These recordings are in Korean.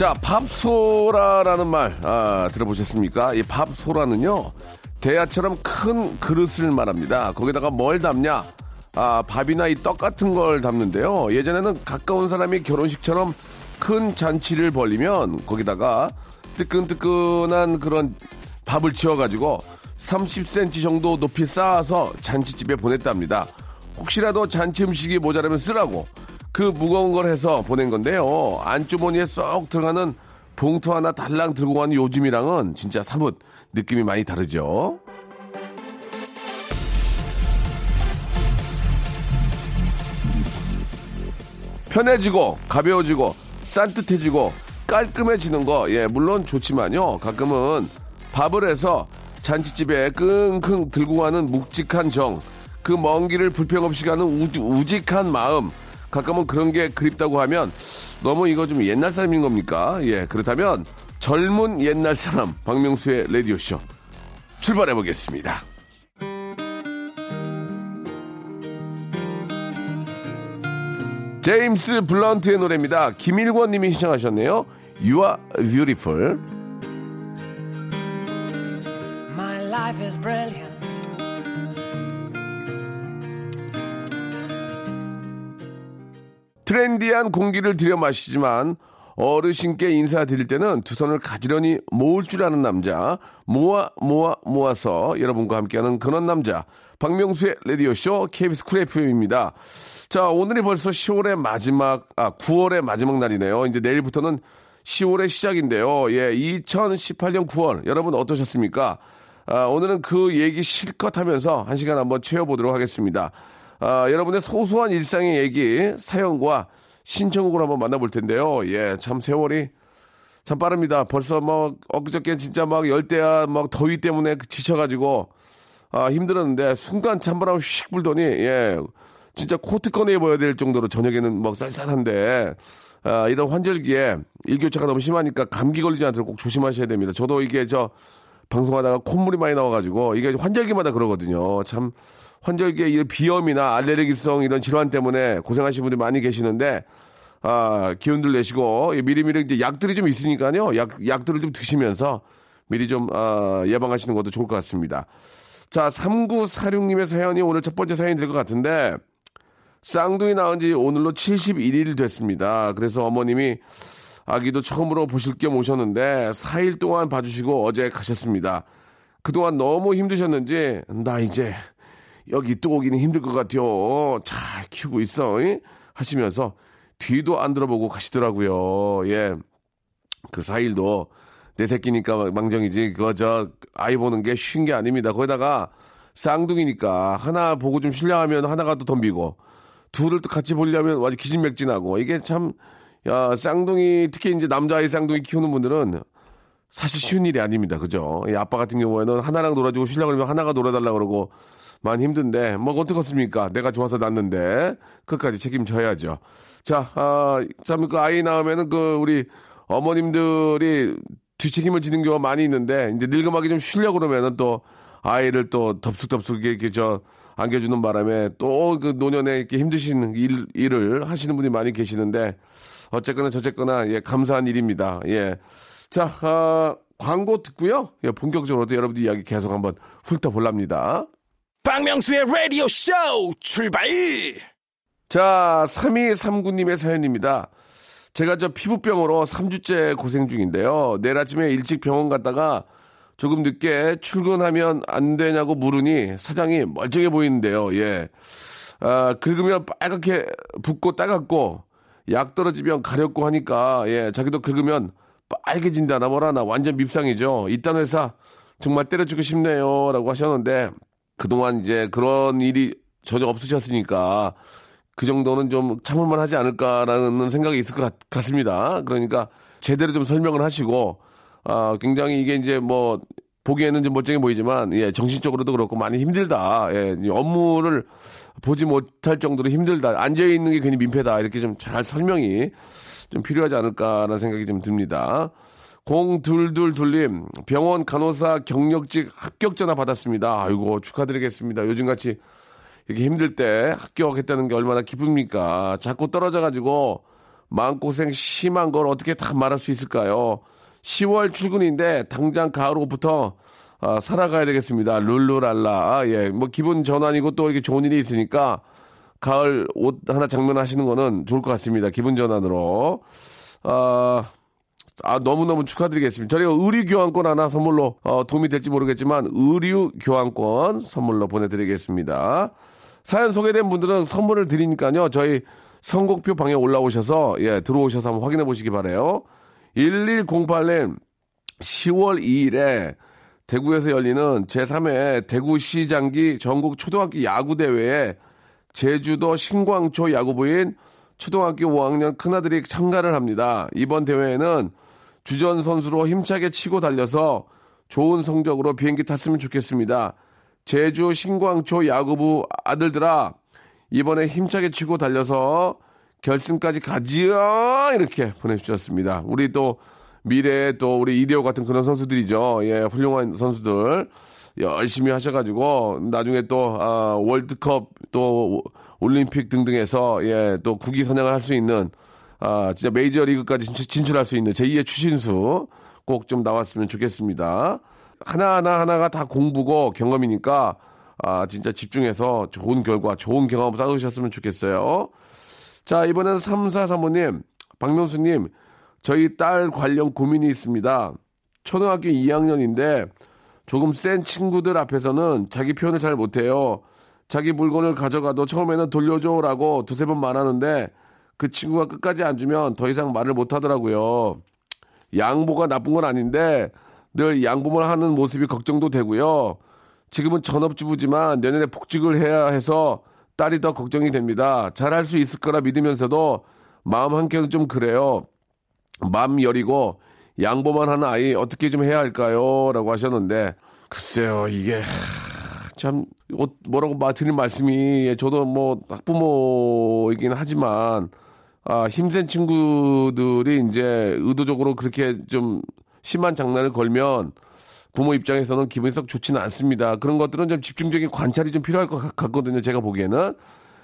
자, 밥소라라는 말, 아, 들어보셨습니까? 이 밥소라는요, 대야처럼 큰 그릇을 말합니다. 거기다가 뭘 담냐? 아, 밥이나 이 떡 같은 걸 담는데요. 예전에는 가까운 사람이 결혼식처럼 큰 잔치를 벌리면 거기다가 뜨끈뜨끈한 그런 밥을 지어가지고 30cm 정도 높이 쌓아서 잔치집에 보냈답니다. 혹시라도 잔치 음식이 모자라면 쓰라고 그 무거운 걸 해서 보낸 건데요. 안주머니에 쏙 들어가는 봉투 하나 달랑 들고 가는 요즘이랑은 진짜 사뭇 느낌이 많이 다르죠. 편해지고 가벼워지고 산뜻해지고 깔끔해지는 거, 예, 물론 좋지만요. 가끔은 밥을 해서 잔치집에 끙끙 들고 가는 묵직한 정, 그 먼 길을 불평 없이 가는 우직, 우직한 마음, 가끔은 그런 게 그립다고 하면 너무 이거 좀 옛날 사람인 겁니까? 예, 그렇다면 젊은 옛날 사람, 박명수의 라디오쇼 출발해 보겠습니다. 제임스 블런트의 노래입니다. 김일권 님이 시청하셨네요. You are beautiful. My life is brilliant. trendy한 공기를 들여 마시지만 어르신께 인사드릴 때는 두 손을 가지런히 모을 줄 아는 남자 모아 모아 모아서 여러분과 함께하는 그런 남자 박명수의 라디오쇼 KBS 쿨 FM입니다. 자 오늘이 벌써 10월의 마지막 아 9월의 마지막 날이네요. 이제 내일부터는 10월의 시작인데요. 예 2018년 9월 여러분 어떠셨습니까? 아, 오늘은 그 얘기 실컷 하면서 한 시간 한번 채워보도록 하겠습니다. 아, 여러분의 소소한 일상의 얘기, 사연과 신청곡을 한번 만나볼 텐데요. 예, 참 세월이 참 빠릅니다. 벌써 막 엊그저께 진짜 막 열대야 막 더위 때문에 지쳐가지고 아, 힘들었는데 순간 찬바람 휙 불더니 예, 진짜 코트 꺼내 입어야 될 정도로 저녁에는 막 쌀쌀한데 아, 이런 환절기에 일교차가 너무 심하니까 감기 걸리지 않도록 꼭 조심하셔야 됩니다. 저도 이게 저 방송하다가 콧물이 많이 나와가지고 이게 환절기마다 그러거든요. 참 환절기에 이 비염이나 알레르기성 이런 질환 때문에 고생하시는 분들이 많이 계시는데 아 기운들 내시고 미리미리 이제 약들이 좀 있으니까요. 약 약들을 좀 드시면서 미리 좀 아, 예방하시는 것도 좋을 것 같습니다. 자 3946님의 사연이 오늘 첫 번째 사연이 될 것 같은데 쌍둥이 낳은 지 오늘로 71일 됐습니다. 그래서 어머님이 아기도 처음으로 보실 겸 오셨는데 4일 동안 봐주시고 어제 가셨습니다. 그동안 너무 힘드셨는지 나 이제 여기 또 오기는 힘들 것 같아요. 잘 키우고 있어. 이? 하시면서 뒤도 안 들어보고 가시더라고요. 예. 그 4일도 내 새끼니까 망정이지. 그거 저 아이 보는 게 쉬운 게 아닙니다. 거기다가 쌍둥이니까 하나 보고 좀 쉬려하면 하나가 또 덤비고 둘을 또 같이 보려면 완전 기진맥진하고 이게 참 야, 쌍둥이, 특히 이제 남자아이 쌍둥이 키우는 분들은 사실 쉬운 일이 아닙니다. 그죠? 이 아빠 같은 경우에는 하나랑 놀아주고 쉬려고 그러면 하나가 놀아달라고 그러고 많이 힘든데, 뭐, 어떡겠습니까? 내가 좋아서 낳는데, 끝까지 책임져야죠. 자, 아, 참, 그 아이 낳으면은 그, 우리 어머님들이 뒤책임을 지는 경우가 많이 있는데, 이제 늙음하게 좀 쉬려고 그러면은 또 아이를 또 덥숙덥숙 이렇게 저, 안겨주는 바람에 또 그 노년에 이렇게 힘드신 일, 일을 하시는 분이 많이 계시는데, 어쨌거나 저쨌거나 예 감사한 일입니다. 예. 자 아, 광고 듣고요. 예, 본격적으로 또 여러분들 이야기 계속 한번 훑어볼랍니다. 박명수의 라디오 쇼 출발! 자 3239님의 사연입니다. 제가 저 피부병으로 3주째 고생 중인데요. 내일 아침에 일찍 병원 갔다가 조금 늦게 출근하면 안 되냐고 물으니 사장이 멀쩡해 보이는데요. 예. 아, 긁으면 빨갛게 붓고 따갑고 약 떨어지면 가렵고 하니까 예 자기도 긁으면 빨개진다 나 뭐라 나 완전 밉상이죠 이딴 회사 정말 때려주고 싶네요라고 하셨는데 그동안 이제 그런 일이 전혀 없으셨으니까 그 정도는 좀 참을만 하지 않을까라는 생각이 있을 것 같, 습니다 그러니까 제대로 좀 설명을 하시고 아, 굉장히 이게 이제 뭐 보기에는 좀 멀쩡해 보이지만 예, 정신적으로도 그렇고 많이 힘들다. 예, 업무를 보지 못할 정도로 힘들다. 앉아 있는 게 괜히 민폐다. 이렇게 좀 잘 설명이 좀 필요하지 않을까라는 생각이 좀 듭니다. 0222님, 병원 간호사 경력직 합격 전화 받았습니다. 아이고, 축하드리겠습니다. 요즘같이 이렇게 힘들 때 합격했다는 게 얼마나 기쁩니까? 자꾸 떨어져가지고 마음고생 심한 걸 어떻게 다 말할 수 있을까요? 10월 출근인데 당장 가을 옷부터 아, 살아가야 되겠습니다. 룰루랄라. 아, 예. 뭐 기분 전환이고 또 이렇게 좋은 일이 있으니까 가을 옷 하나 장면하시는 거는 좋을 것 같습니다. 기분 전환으로. 아, 아, 너무너무 축하드리겠습니다. 저희가 의류 교환권 하나 선물로 어, 도움이 될지 모르겠지만 의류 교환권 선물로 보내드리겠습니다. 사연 소개된 분들은 선물을 드리니까요. 저희 선곡표 방에 올라오셔서 예, 들어오셔서 한번 확인해 보시기 바래요. 1108님 10월 2일에 대구에서 열리는 제3회 대구시장기 전국 초등학교 야구대회에 제주도 신광초 야구부인 초등학교 5학년 큰아들이 참가를 합니다. 이번 대회에는 주전 선수로 힘차게 치고 달려서 좋은 성적으로 비행기 탔으면 좋겠습니다. 제주 신광초 야구부 아들들아 이번에 힘차게 치고 달려서 결승까지 가지요 이렇게 보내주셨습니다. 우리 또 미래에 또 우리 이대호 같은 그런 선수들이죠. 예, 훌륭한 선수들 열심히 하셔가지고 나중에 또 아, 월드컵 또 올림픽 등등에서 예, 또 국위 선양을 할 수 있는 아, 진짜 메이저리그까지 진출, 할 수 있는 제2의 추신수 꼭 좀 나왔으면 좋겠습니다. 하나하나 하나가 다 공부고 경험이니까 아, 진짜 집중해서 좋은 결과, 좋은 경험 쌓으셨으면 좋겠어요. 자, 이번에는 3435님, 박명수님, 저희 딸 관련 고민이 있습니다. 초등학교 2학년인데 조금 센 친구들 앞에서는 자기 표현을 잘 못해요. 자기 물건을 가져가도 처음에는 돌려줘라고 두세 번 말하는데 그 친구가 끝까지 안 주면 더 이상 말을 못 하더라고요. 양보가 나쁜 건 아닌데 늘 양보만 하는 모습이 걱정도 되고요. 지금은 전업주부지만 내년에 복직을 해야 해서 딸이 더 걱정이 됩니다. 잘할 수 있을 거라 믿으면서도 마음 한켠은 좀 그래요. 마음 여리고 양보만 하는 아이 어떻게 좀 해야 할까요? 라고 하셨는데 글쎄요 이게 참 뭐라고 드릴 말씀이 저도 뭐 학부모이긴 하지만 아 힘센 친구들이 이제 의도적으로 그렇게 좀 심한 장난을 걸면 부모 입장에서는 기분이 썩 좋지는 않습니다. 그런 것들은 좀 집중적인 관찰이 좀 필요할 것 같거든요. 제가 보기에는.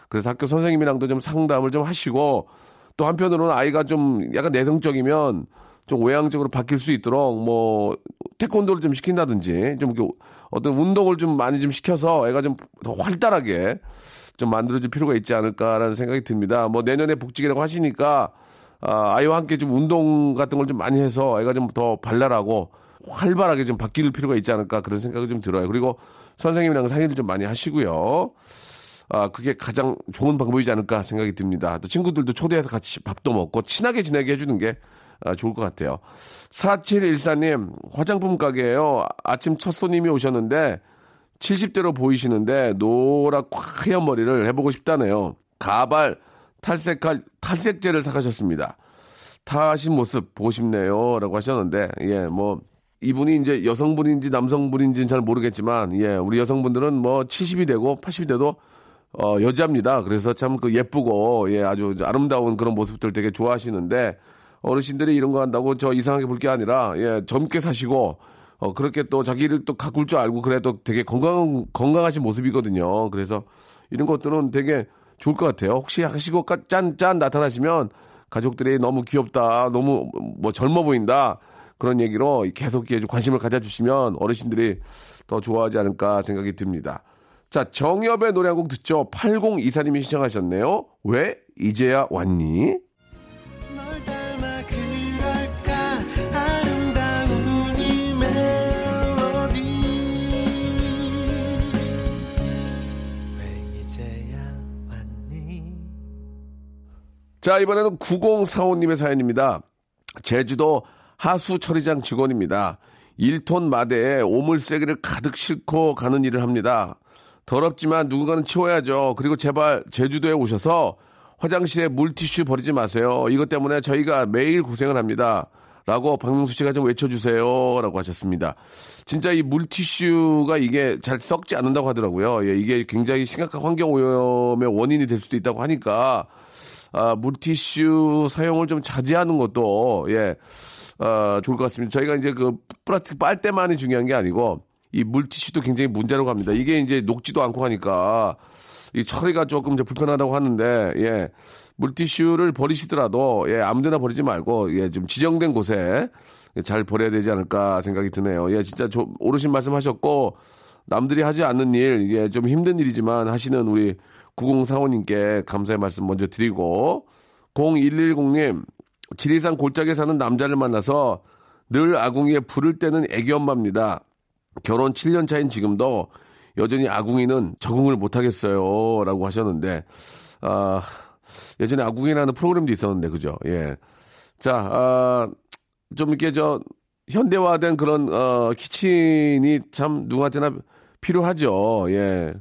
그래서 학교 선생님이랑도 좀 상담을 좀 하시고 또 한편으로는 아이가 좀 약간 내성적이면 좀 외향적으로 바뀔 수 있도록 뭐 태권도를 좀 시킨다든지 좀 어떤 운동을 좀 많이 좀 시켜서 애가 좀 더 활달하게 좀 만들어줄 필요가 있지 않을까라는 생각이 듭니다. 뭐 내년에 복직이라고 하시니까 아, 아이와 함께 좀 운동 같은 걸 좀 많이 해서 애가 좀 더 발랄하고 활발하게 좀 바뀔 필요가 있지 않을까 그런 생각이 좀 들어요. 그리고 선생님이랑 상의를 좀 많이 하시고요. 아, 그게 가장 좋은 방법이지 않을까 생각이 듭니다. 또 친구들도 초대해서 같이 밥도 먹고 친하게 지내게 해주는 게 아, 좋을 것 같아요. 4714님, 화장품 가게에요. 아침 첫 손님이 오셨는데 70대로 보이시는데 노랗 하얀 머리를 해보고 싶다네요. 가발, 탈색할, 탈색제를 사가셨습니다. 타신 모습 보고 싶네요. 라고 하셨는데, 예, 뭐, 이분이 이제 여성분인지 남성분인지는 잘 모르겠지만, 예, 우리 여성분들은 뭐 70이 되고 80이 돼도 어, 여자입니다. 그래서 참 그 예쁘고, 예, 아주 아름다운 그런 모습들 되게 좋아하시는데, 어르신들이 이런 거 한다고 저 이상하게 볼 게 아니라, 예, 젊게 사시고, 어, 그렇게 또 자기를 또 가꿀 줄 알고 그래 도 되게 건강, 건강하신 모습이거든요. 그래서 이런 것들은 되게 좋을 것 같아요. 혹시 하시고 짠, 짠 나타나시면 가족들이 너무 귀엽다, 너무 뭐 젊어 보인다, 그런 얘기로 계속 관심을 가져주시면 어르신들이 더 좋아하지 않을까 생각이 듭니다. 자, 정엽의 노래 한 곡 듣죠. 8024님이 시청하셨네요. 왜 이제야 왔니? 자, 이번에는 9045님의 사연입니다. 제주도 하수 처리장 직원입니다. 1톤 마대에 오물세기를 가득 싣고 가는 일을 합니다. 더럽지만 누군가는 치워야죠. 그리고 제발 제주도에 오셔서 화장실에 물티슈 버리지 마세요. 이것 때문에 저희가 매일 고생을 합니다. 라고 박명수 씨가 좀 외쳐주세요. 라고 하셨습니다. 진짜 이 물티슈가 이게 잘 썩지 않는다고 하더라고요. 예, 이게 굉장히 심각한 환경오염의 원인이 될 수도 있다고 하니까, 아, 물티슈 사용을 좀 자제하는 것도, 예, 어, 좋을 것 같습니다. 저희가 이제 그 플라스틱 빨대만이 중요한 게 아니고, 이 물티슈도 굉장히 문제라고 합니다. 이게 이제 녹지도 않고 하니까, 이 처리가 조금 이제 불편하다고 하는데, 예. 물티슈를 버리시더라도, 예, 아무 데나 버리지 말고, 예, 좀 지정된 곳에 잘 버려야 되지 않을까 생각이 드네요. 예, 진짜 조, 오르신 말씀 하셨고, 남들이 하지 않는 일, 이게 좀 힘든 일이지만 하시는 우리 9045님께 감사의 말씀 먼저 드리고, 0110님, 지리산 골짜기에 사는 남자를 만나서 늘 아궁이에 불을 때는 애기 엄마입니다. 결혼 7년 차인 지금도 여전히 아궁이는 적응을 못 하겠어요. 라고 하셨는데, 아, 예전에 아궁이라는 프로그램도 있었는데, 그죠? 예. 자, 아, 좀 이렇게 저, 현대화된 그런, 어, 키친이 참 누구한테나 필요하죠. 예.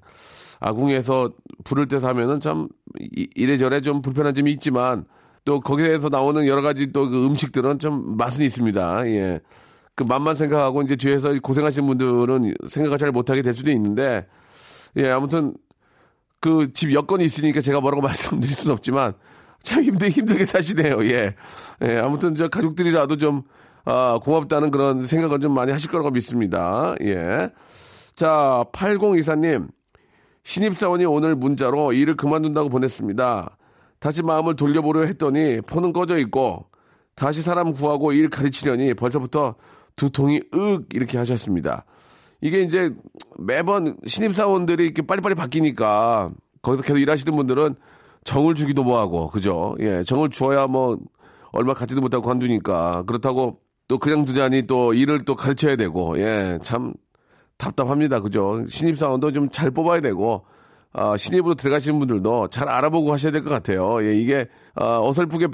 아궁이에서 불을 떼서 하면은 참 이- 이래저래 좀 불편한 점이 있지만 또 거기에서 나오는 여러 가지 또 그 음식들은 좀 맛은 있습니다. 예. 그 맛만 생각하고 이제 뒤에서 고생하시는 분들은 생각을 잘 못하게 될 수도 있는데 예, 아무튼 그 집 여건이 있으니까 제가 뭐라고 말씀드릴 수는 없지만 참 힘들, 힘들게 사시네요. 예. 예, 아무튼 저 가족들이라도 좀, 아, 고맙다는 그런 생각을 좀 많이 하실 거라고 믿습니다. 예. 자, 8024님. 신입사원이 오늘 문자로 일을 그만둔다고 보냈습니다. 다시 마음을 돌려보려 했더니 폰은 꺼져 있고 다시 사람 구하고 일 가르치려니 벌써부터 두통이 윽 이렇게 하셨습니다. 이게 이제 매번 신입사원들이 이렇게 빨리빨리 바뀌니까 거기서 계속 일하시는 분들은 정을 주기도 뭐하고 그죠? 예, 정을 주어야 뭐 얼마 갖지도 못하고 관두니까 그렇다고 또 그냥 두자니 또 일을 또 가르쳐야 되고 예, 참 답답합니다. 그죠? 신입사원도 좀 잘 뽑아야 되고, 아, 신입으로 들어가시는 분들도 잘 알아보고 하셔야 될 것 같아요. 예, 이게, 아, 어설프게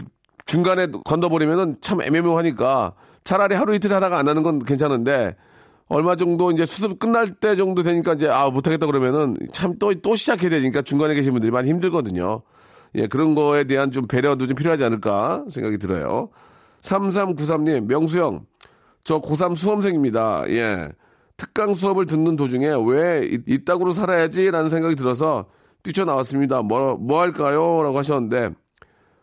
중간에 건너버리면은 참 애매모호하니까 차라리 하루 이틀 하다가 안 하는 건 괜찮은데, 얼마 정도 이제 수습 끝날 때 정도 되니까 이제, 아, 못하겠다 그러면은 참 또, 또 시작해야 되니까 중간에 계신 분들이 많이 힘들거든요. 예, 그런 거에 대한 좀 배려도 좀 필요하지 않을까 생각이 들어요. 3393님, 명수형, 저 고3 수험생입니다. 예. 특강 수업을 듣는 도중에 왜 이- 이따구로 살아야지라는 생각이 들어서 뛰쳐나왔습니다. 뭐, 뭐 할까요? 라고 하셨는데,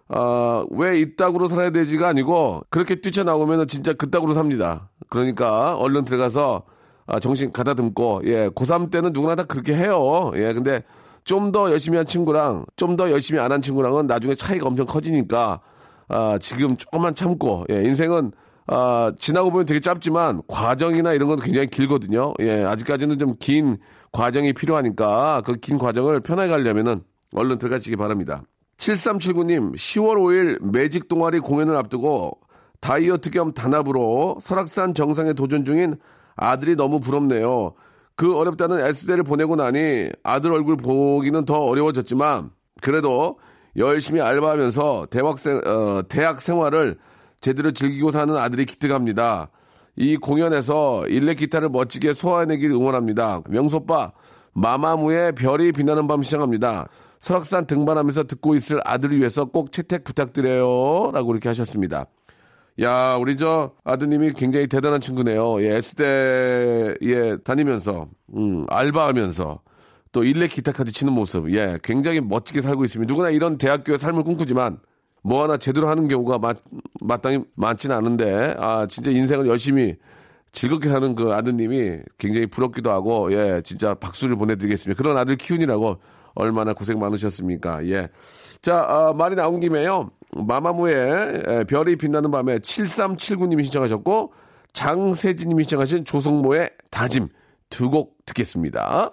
아, 왜 이따구로 살아야 되지가 아니고, 그렇게 뛰쳐나오면 진짜 그따구로 삽니다. 그러니까, 얼른 들어가서, 아, 정신 가다듬고, 예, 고3 때는 누구나 다 그렇게 해요. 예, 근데 좀 더 열심히 한 친구랑, 좀 더 열심히 안 한 친구랑은 나중에 차이가 엄청 커지니까, 아, 지금 조금만 참고, 예, 인생은, 아, 지나고 보면 되게 짧지만, 과정이나 이런 건 굉장히 길거든요. 예, 아직까지는 좀 긴 과정이 필요하니까, 그 긴 과정을 편하게 가려면은, 얼른 들어가시기 바랍니다. 7379님, 10월 5일 매직 동아리 공연을 앞두고 다이어트 겸 단합으로 설악산 정상에 도전 중인 아들이 너무 부럽네요. 그 어렵다는 S대를 보내고 나니 아들 얼굴 보기는 더 어려워졌지만 그래도 열심히 알바하면서 대학생, 어, 대학 생활을 제대로 즐기고 사는 아들이 기특합니다. 이 공연에서 일렉 기타를 멋지게 소화해내길 응원합니다. 명소빠, 마마무의 별이 빛나는 밤 시작합니다. 설악산 등반하면서 듣고 있을 아들을 위해서 꼭 채택 부탁드려요. 라고 이렇게 하셨습니다. 야, 우리 저 아드님이 굉장히 대단한 친구네요. 예, S대에 다니면서, 음, 알바하면서, 또 일렉 기타까지 치는 모습, 예, 굉장히 멋지게 살고 있습니다. 누구나 이런 대학교의 삶을 꿈꾸지만, 뭐 하나 제대로 하는 경우가 마, 마땅히 많지는 않은데, 아, 진짜 인생을 열심히 즐겁게 사는 그 아드님이 굉장히 부럽기도 하고, 예, 진짜 박수를 보내드리겠습니다. 그런 아들 키우느라고 얼마나 고생 많으셨습니까? 예. 자, 아, 말이 나온 김에요. 마마무의 예, 별이 빛나는 밤에 7379님이 신청하셨고, 장세진님이 신청하신 조성모의 다짐 두 곡 듣겠습니다.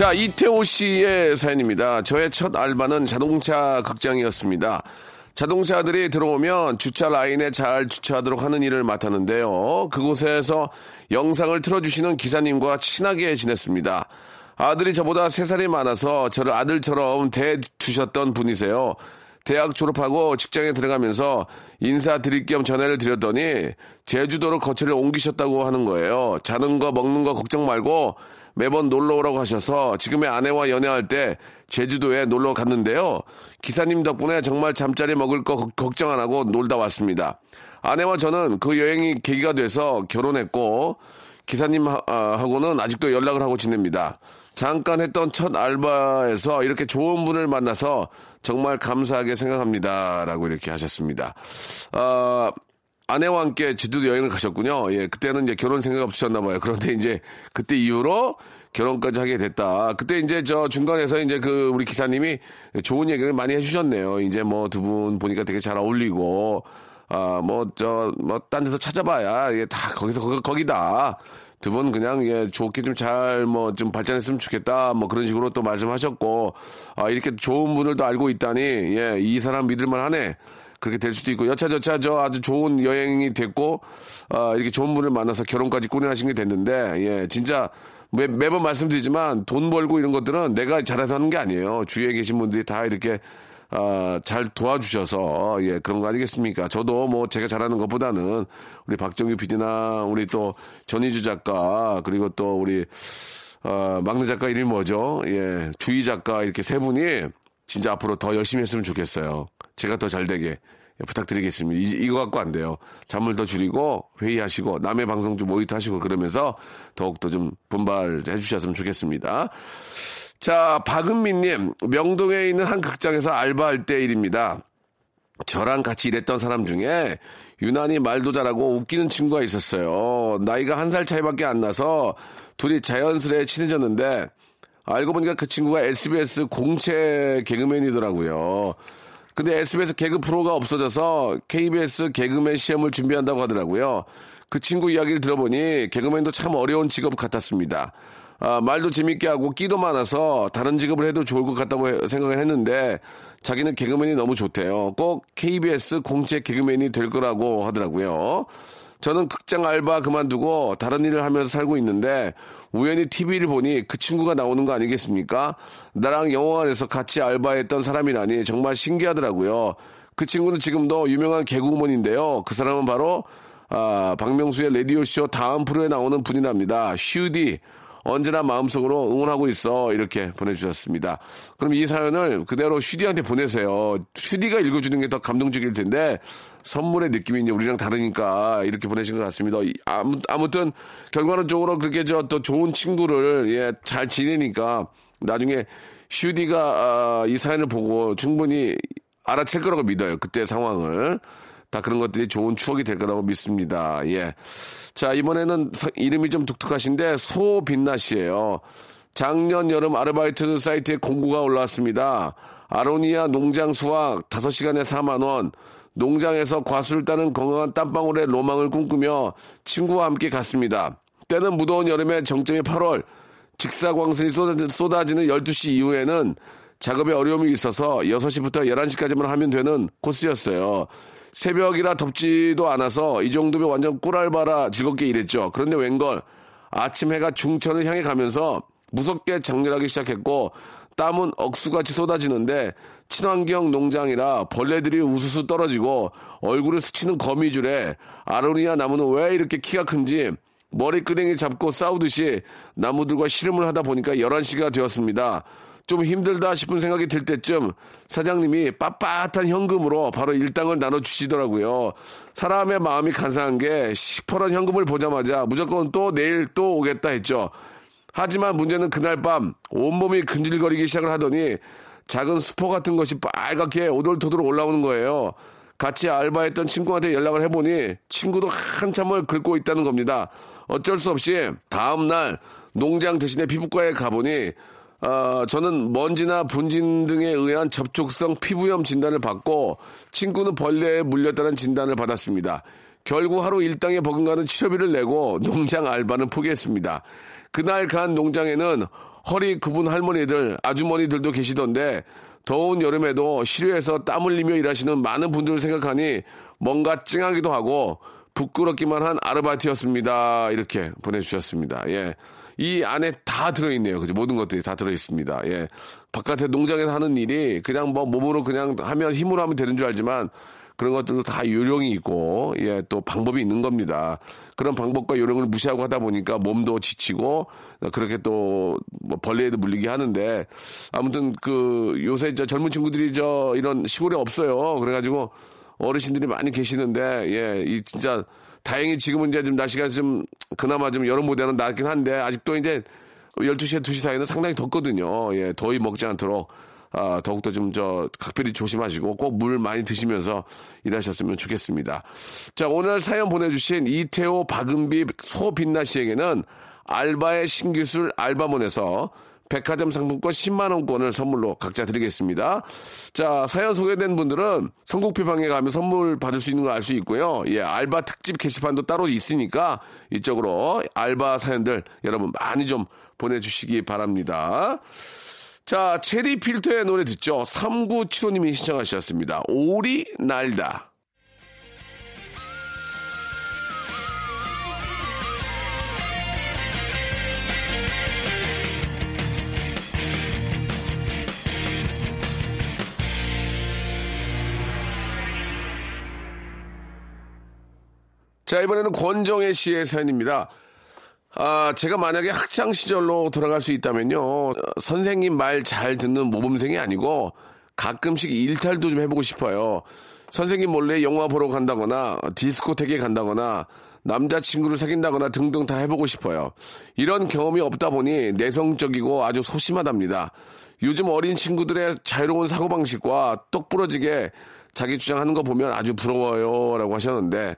자, 이태호 씨의 사연입니다. 저의 첫 알바는 자동차 극장이었습니다. 자동차들이 들어오면 주차 라인에 잘 주차하도록 하는 일을 맡았는데요. 그곳에서 영상을 틀어주시는 기사님과 친하게 지냈습니다. 아들이 저보다 3살이 많아서 저를 아들처럼 대주셨던 분이세요. 대학 졸업하고 직장에 들어가면서 인사드릴 겸 전화를 드렸더니 제주도로 거처를 옮기셨다고 하는 거예요. 자는 거 먹는 거 걱정 말고 매번 놀러 오라고 하셔서 지금의 아내와 연애할 때 제주도에 놀러 갔는데요. 기사님 덕분에 정말 잠자리 먹을 거 걱정 안 하고 놀다 왔습니다. 아내와 저는 그 여행이 계기가 돼서 결혼했고 기사님하고는 아직도 연락을 하고 지냅니다. 잠깐 했던 첫 알바에서 이렇게 좋은 분을 만나서 정말 감사하게 생각합니다. 라고 이렇게 하셨습니다. 아, 아내와 함께 제주도 여행을 가셨군요. 예, 그때는 이제 결혼 생각 없으셨나 봐요. 그런데 이제 그때 이후로 결혼까지 하게 됐다. 그때 이제 저 중간에서 이제 그 우리 기사님이 좋은 얘기를 많이 해주셨네요. 이제 뭐 두 분 보니까 되게 잘 어울리고 아 뭐 저 뭐 딴 데서 찾아봐야 이게 다 거기서 거기, 거기다. 두 분 그냥 예 좋게 좀 잘 뭐 좀 발전했으면 좋겠다. 뭐 그런 식으로 또 말씀하셨고 아 이렇게 좋은 분을 또 알고 있다니 예 이 사람 믿을만 하네. 그렇게 될 수도 있고 여차저차 저 아주 좋은 여행이 됐고 아, 이렇게 좋은 분을 만나서 결혼까지 꾸려하신 게 됐는데 예 진짜 매, 매번 말씀드리지만 돈 벌고 이런 것들은 내가 잘해서 하는 게 아니에요 주위에 계신 분들이 다 이렇게 아, 잘 도와주셔서 예 그런 거 아니겠습니까? 저도 뭐 제가 잘하는 것보다는 우리 박정규 PD나 우리 또 전희주 작가 그리고 또 우리 어, 막내 작가 이름이 뭐죠? 예 주희 작가 이렇게 세 분이 진짜 앞으로 더 열심히 했으면 좋겠어요. 제가 더 잘 되게 부탁드리겠습니다. 이, 이거 갖고 안 돼요. 잠을 더 줄이고 회의하시고 남의 방송 좀 모니터 하시고 그러면서 더욱더 좀 분발해 주셨으면 좋겠습니다. 자, 박은미님, 명동에 있는 한 극장에서 알바할 때 일입니다. 저랑 같이 일했던 사람 중에 유난히 말도 잘하고 웃기는 친구가 있었어요. 나이가 한 살 차이밖에 안 나서 둘이 자연스레 친해졌는데 알고 보니까 그 친구가 SBS 공채 개그맨이더라고요. 근데 SBS 개그 프로가 없어져서 KBS 개그맨 시험을 준비한다고 하더라고요. 그 친구 이야기를 들어보니 개그맨도 참 어려운 직업 같았습니다. 아, 말도 재밌게 하고 끼도 많아서 다른 직업을 해도 좋을 것 같다고 생각을 했는데 자기는 개그맨이 너무 좋대요. 꼭 KBS 공채 개그맨이 될 거라고 하더라고요. 저는 극장 알바 그만두고 다른 일을 하면서 살고 있는데 우연히 TV를 보니 그 친구가 나오는 거 아니겠습니까? 나랑 영화관에서 같이 알바했던 사람이라니 정말 신기하더라고요. 그 친구는 지금도 유명한 개그우먼인데요. 그 사람은 바로 아, 박명수의 라디오쇼 다음 프로에 나오는 분이랍니다. 슈디. 언제나 마음속으로 응원하고 있어. 이렇게 보내주셨습니다. 그럼 이 사연을 그대로 슈디한테 보내세요. 슈디가 읽어주는 게 더 감동적일 텐데, 선물의 느낌이 이제 우리랑 다르니까 이렇게 보내신 것 같습니다. 아무, 아무튼, 결과론적으로 그렇게 저 또 좋은 친구를, 예, 잘 지내니까, 나중에 슈디가, 아, 이 사연을 보고 충분히 알아챌 거라고 믿어요. 그때 상황을. 다 그런 것들이 좋은 추억이 될 거라고 믿습니다. 예. 자, 이번에는 이름이 좀 독특하신데 소빛나 씨예요. 작년 여름 아르바이트 사이트에 공고가 올라왔습니다. 아로니아 농장 수확 5시간에 4만 원. 농장에서 과수를 따는 건강한 땀방울의 로망을 꿈꾸며 친구와 함께 갔습니다. 때는 무더운 여름에 정점이 8월. 직사광선이 쏟아지는 12시 이후에는 작업에 어려움이 있어서 6시부터 11시까지만 하면 되는 코스였어요. 새벽이라 덥지도 않아서 이 정도면 완전 꿀알바라 즐겁게 일했죠. 그런데 웬걸 아침 해가 중천을 향해 가면서 무섭게 장렬하기 시작했고 땀은 억수같이 쏟아지는데 친환경 농장이라 벌레들이 우수수 떨어지고 얼굴을 스치는 거미줄에 아로니아 나무는 왜 이렇게 키가 큰지 머리끄댕이 잡고 싸우듯이 나무들과 씨름을 하다 보니까 11시가 되었습니다. 좀 힘들다 싶은 생각이 들 때쯤 사장님이 빳빳한 현금으로 바로 일당을 나눠주시더라고요. 사람의 마음이 간사한 게 시퍼런 현금을 보자마자 무조건 또 내일 또 오겠다 했죠. 하지만 문제는 그날 밤 온몸이 근질거리기 시작을 하더니 작은 수포 같은 것이 빨갛게 오돌토돌 올라오는 거예요. 같이 알바했던 친구한테 연락을 해보니 친구도 한참을 긁고 있다는 겁니다. 어쩔 수 없이 다음날 농장 대신에 피부과에 가보니 아, 저는 먼지나 분진 등에 의한 접촉성 피부염 진단을 받고 친구는 벌레에 물렸다는 진단을 받았습니다. 결국 하루 일당에 버금가는 치료비를 내고 농장 알바는 포기했습니다. 그날 간 농장에는 허리 굽은 할머니들, 아주머니들도 계시던데 더운 여름에도 실외에서 땀 흘리며 일하시는 많은 분들을 생각하니 뭔가 찡하기도 하고 부끄럽기만 한 아르바이트였습니다. 이렇게 보내주셨습니다. 예. 이 안에 다 들어있네요. 그죠? 모든 것들이 다 들어있습니다. 예. 바깥에 농장에서 하는 일이 그냥 뭐 몸으로 그냥 하면 힘으로 하면 되는 줄 알지만 그런 것들도 다 요령이 있고, 예, 또 방법이 있는 겁니다. 그런 방법과 요령을 무시하고 하다 보니까 몸도 지치고, 그렇게 또, 뭐 벌레에도 물리게 하는데, 아무튼 그, 요새 저 젊은 친구들이 저 이런 시골에 없어요. 그래가지고 어르신들이 많이 계시는데, 예, 이 진짜, 다행히 지금은 이제 좀 날씨가 좀, 그나마 좀 여름보다는 낫긴 한데, 아직도 이제 12시에 2시 사이는 상당히 덥거든요. 예, 더위 먹지 않도록. 아, 더욱더 좀 저 각별히 조심하시고 꼭 물 많이 드시면서 일하셨으면 좋겠습니다. 자, 오늘 사연 보내주신 이태호, 박은비, 소빛나 씨에게는 알바의 신기술 알바몬에서 백화점 상품권 10만원권을 선물로 각자 드리겠습니다. 자, 사연 소개된 분들은 선곡표방에 가면 선물 받을 수 있는 걸 알 수 있고요. 예, 알바 특집 게시판도 따로 있으니까 이쪽으로 알바 사연들 여러분 많이 좀 보내주시기 바랍니다. 자, 체리 필터의 노래 듣죠. 3975님이 신청하셨습니다. 오리 날다. 자, 이번에는 권정혜 씨의 사연입니다. 아, 제가 만약에 학창 시절로 돌아갈 수 있다면요. 어, 선생님 말 잘 듣는 모범생이 아니고 가끔씩 일탈도 좀 해보고 싶어요. 선생님 몰래 영화 보러 간다거나 디스코텍에 간다거나 남자친구를 사귄다거나 등등 다 해보고 싶어요. 이런 경험이 없다 보니 내성적이고 아주 소심하답니다. 요즘 어린 친구들의 자유로운 사고방식과 똑부러지게 자기 주장하는 거 보면 아주 부러워요라고 하셨는데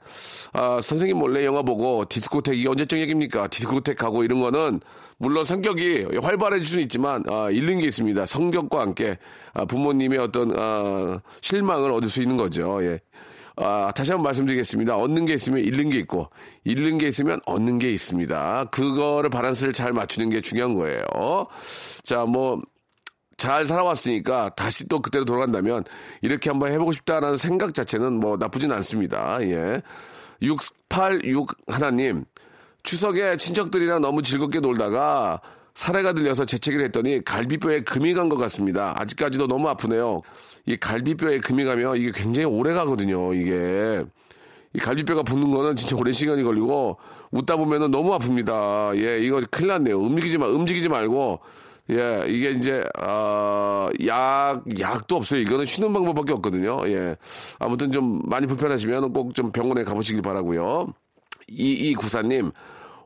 아, 선생님 몰래 영화 보고 디스코텍이 언제적 얘기입니까? 디스코텍 가고 이런 거는 물론 성격이 활발해질 수는 있지만 아, 잃는 게 있습니다. 성격과 함께 아, 부모님의 어떤 아, 실망을 얻을 수 있는 거죠. 예. 아, 다시 한번 말씀드리겠습니다. 얻는 게 있으면 잃는 게 있고, 잃는 게 있으면 얻는 게 있습니다. 그거를 바란스를 잘 맞추는 게 중요한 거예요. 자, 뭐, 잘 살아왔으니까 다시 또 그때로 돌아간다면 이렇게 한번 해보고 싶다라는 생각 자체는 뭐 나쁘진 않습니다. 예. 686 하나님, 추석에 친척들이랑 너무 즐겁게 놀다가 사례가 들려서 재채기를 했더니 갈비뼈에 금이 간 것 같습니다. 아직까지도 너무 아프네요. 이 갈비뼈에 금이 가면 이게 굉장히 오래 가거든요. 이게. 이 갈비뼈가 붓는 거는 진짜 오랜 시간이 걸리고 웃다 보면은 너무 아픕니다. 예, 이거 큰일 났네요. 움직이지 마, 움직이지 말고 예, 이게 이제, 아, 약, 약도 없어요. 이거는 쉬는 방법밖에 없거든요. 예. 아무튼 좀 많이 불편하시면 꼭 좀 병원에 가보시길 바라고요 2294님,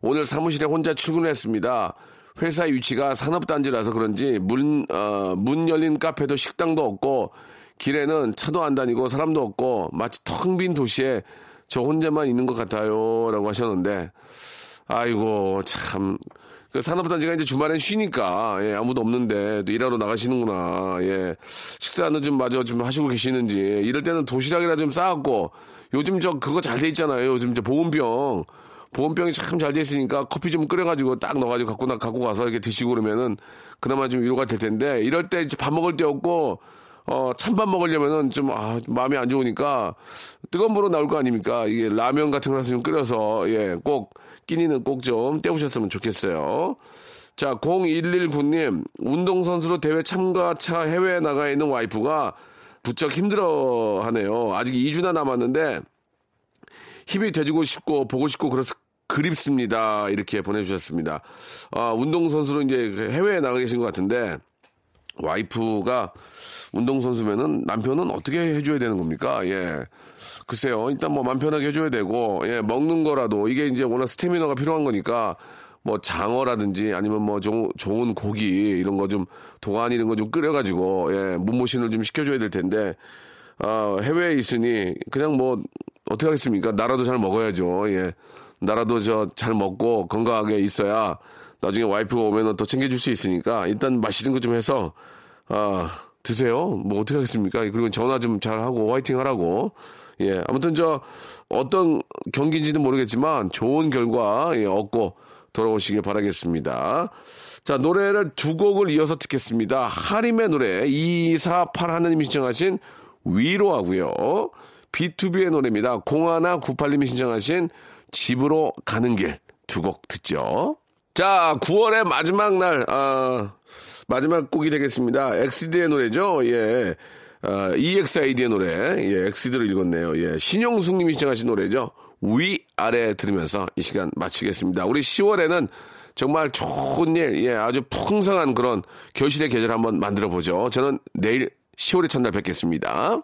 오늘 사무실에 혼자 출근했습니다. 회사 위치가 산업단지라서 그런지 문, 어, 문 열린 카페도 식당도 없고 길에는 차도 안 다니고 사람도 없고 마치 텅 빈 도시에 저 혼자만 있는 것 같아요. 라고 하셨는데, 아이고, 참. 그 산업단지가 이제 주말엔 쉬니까, 예, 아무도 없는데, 또 일하러 나가시는구나, 예. 식사는 좀 마저 좀 하시고 계시는지, 이럴 때는 도시락이라 좀 싸갖고, 요즘 저 그거 잘 돼 있잖아요. 요즘 저 보온병. 보온병이 참 잘 돼 있으니까 커피 좀 끓여가지고 딱 넣어가지고 갖고 나, 갖고 가서 이렇게 드시고 그러면은 그나마 좀 위로가 될 텐데, 이럴 때밥 먹을 데 없고, 어, 찬밥 먹으려면은 좀, 아, 마음이 안 좋으니까 뜨거운 물로 나올 거 아닙니까? 이게 라면 같은 거라서 좀 끓여서, 예, 꼭, 끼니는 꼭 좀 때우셨으면 좋겠어요. 자, 0119님, 운동선수로 대회 참가차 해외에 나가 있는 와이프가 부쩍 힘들어 하네요. 아직 2주나 남았는데 힘이 돼지고 싶고 보고 싶고 그래서 그립습니다. 이렇게 보내주셨습니다. 아, 운동선수로 이제 해외에 나가 계신 것 같은데 와이프가 운동선수면은 남편은 어떻게 해줘야 되는 겁니까? 예. 글쎄요. 일단 뭐 맘 편하게 해줘야 되고, 예, 먹는 거라도 이게 이제 워낙 스태미너가 필요한 거니까 뭐 장어라든지 아니면 뭐 조, 좋은 고기 이런 거 좀 도안 이런 거 좀 끓여가지고, 예, 몸보신을 좀 시켜줘야 될 텐데, 아, 해외에 있으니 그냥 뭐 어떻게 하겠습니까? 나라도 잘 먹어야죠. 예. 나라도 저 잘 먹고 건강하게 있어야 나중에 와이프가 오면 더 챙겨줄 수 있으니까 일단 맛있는 거 좀 해서 아 드세요. 뭐 어떻게 하겠습니까? 그리고 전화 좀 잘 하고 화이팅 하라고. 예, 아무튼 저 어떤 경기인지는 모르겠지만 좋은 결과 예, 얻고 돌아오시길 바라겠습니다. 자, 노래를 두 곡을 이어서 듣겠습니다. 하림의 노래 248 하나님이 신청하신 위로하고요. B2B의 노래입니다. 공하나 98님이 신청하신 집으로 가는 길 두 곡 듣죠. 자, 9월의 마지막 날, 아, 마지막 곡이 되겠습니다. 엑시드의 노래죠. 예. 아, EXID의 노래. 예, 엑시드로 읽었네요. 예. 신용숙 님이 신청하신 노래죠. 위, 아래 들으면서 이 시간 마치겠습니다. 우리 10월에는 정말 좋은 일, 예, 아주 풍성한 그런 결실의 계절 한번 만들어 보죠. 저는 내일 10월의 첫날 뵙겠습니다.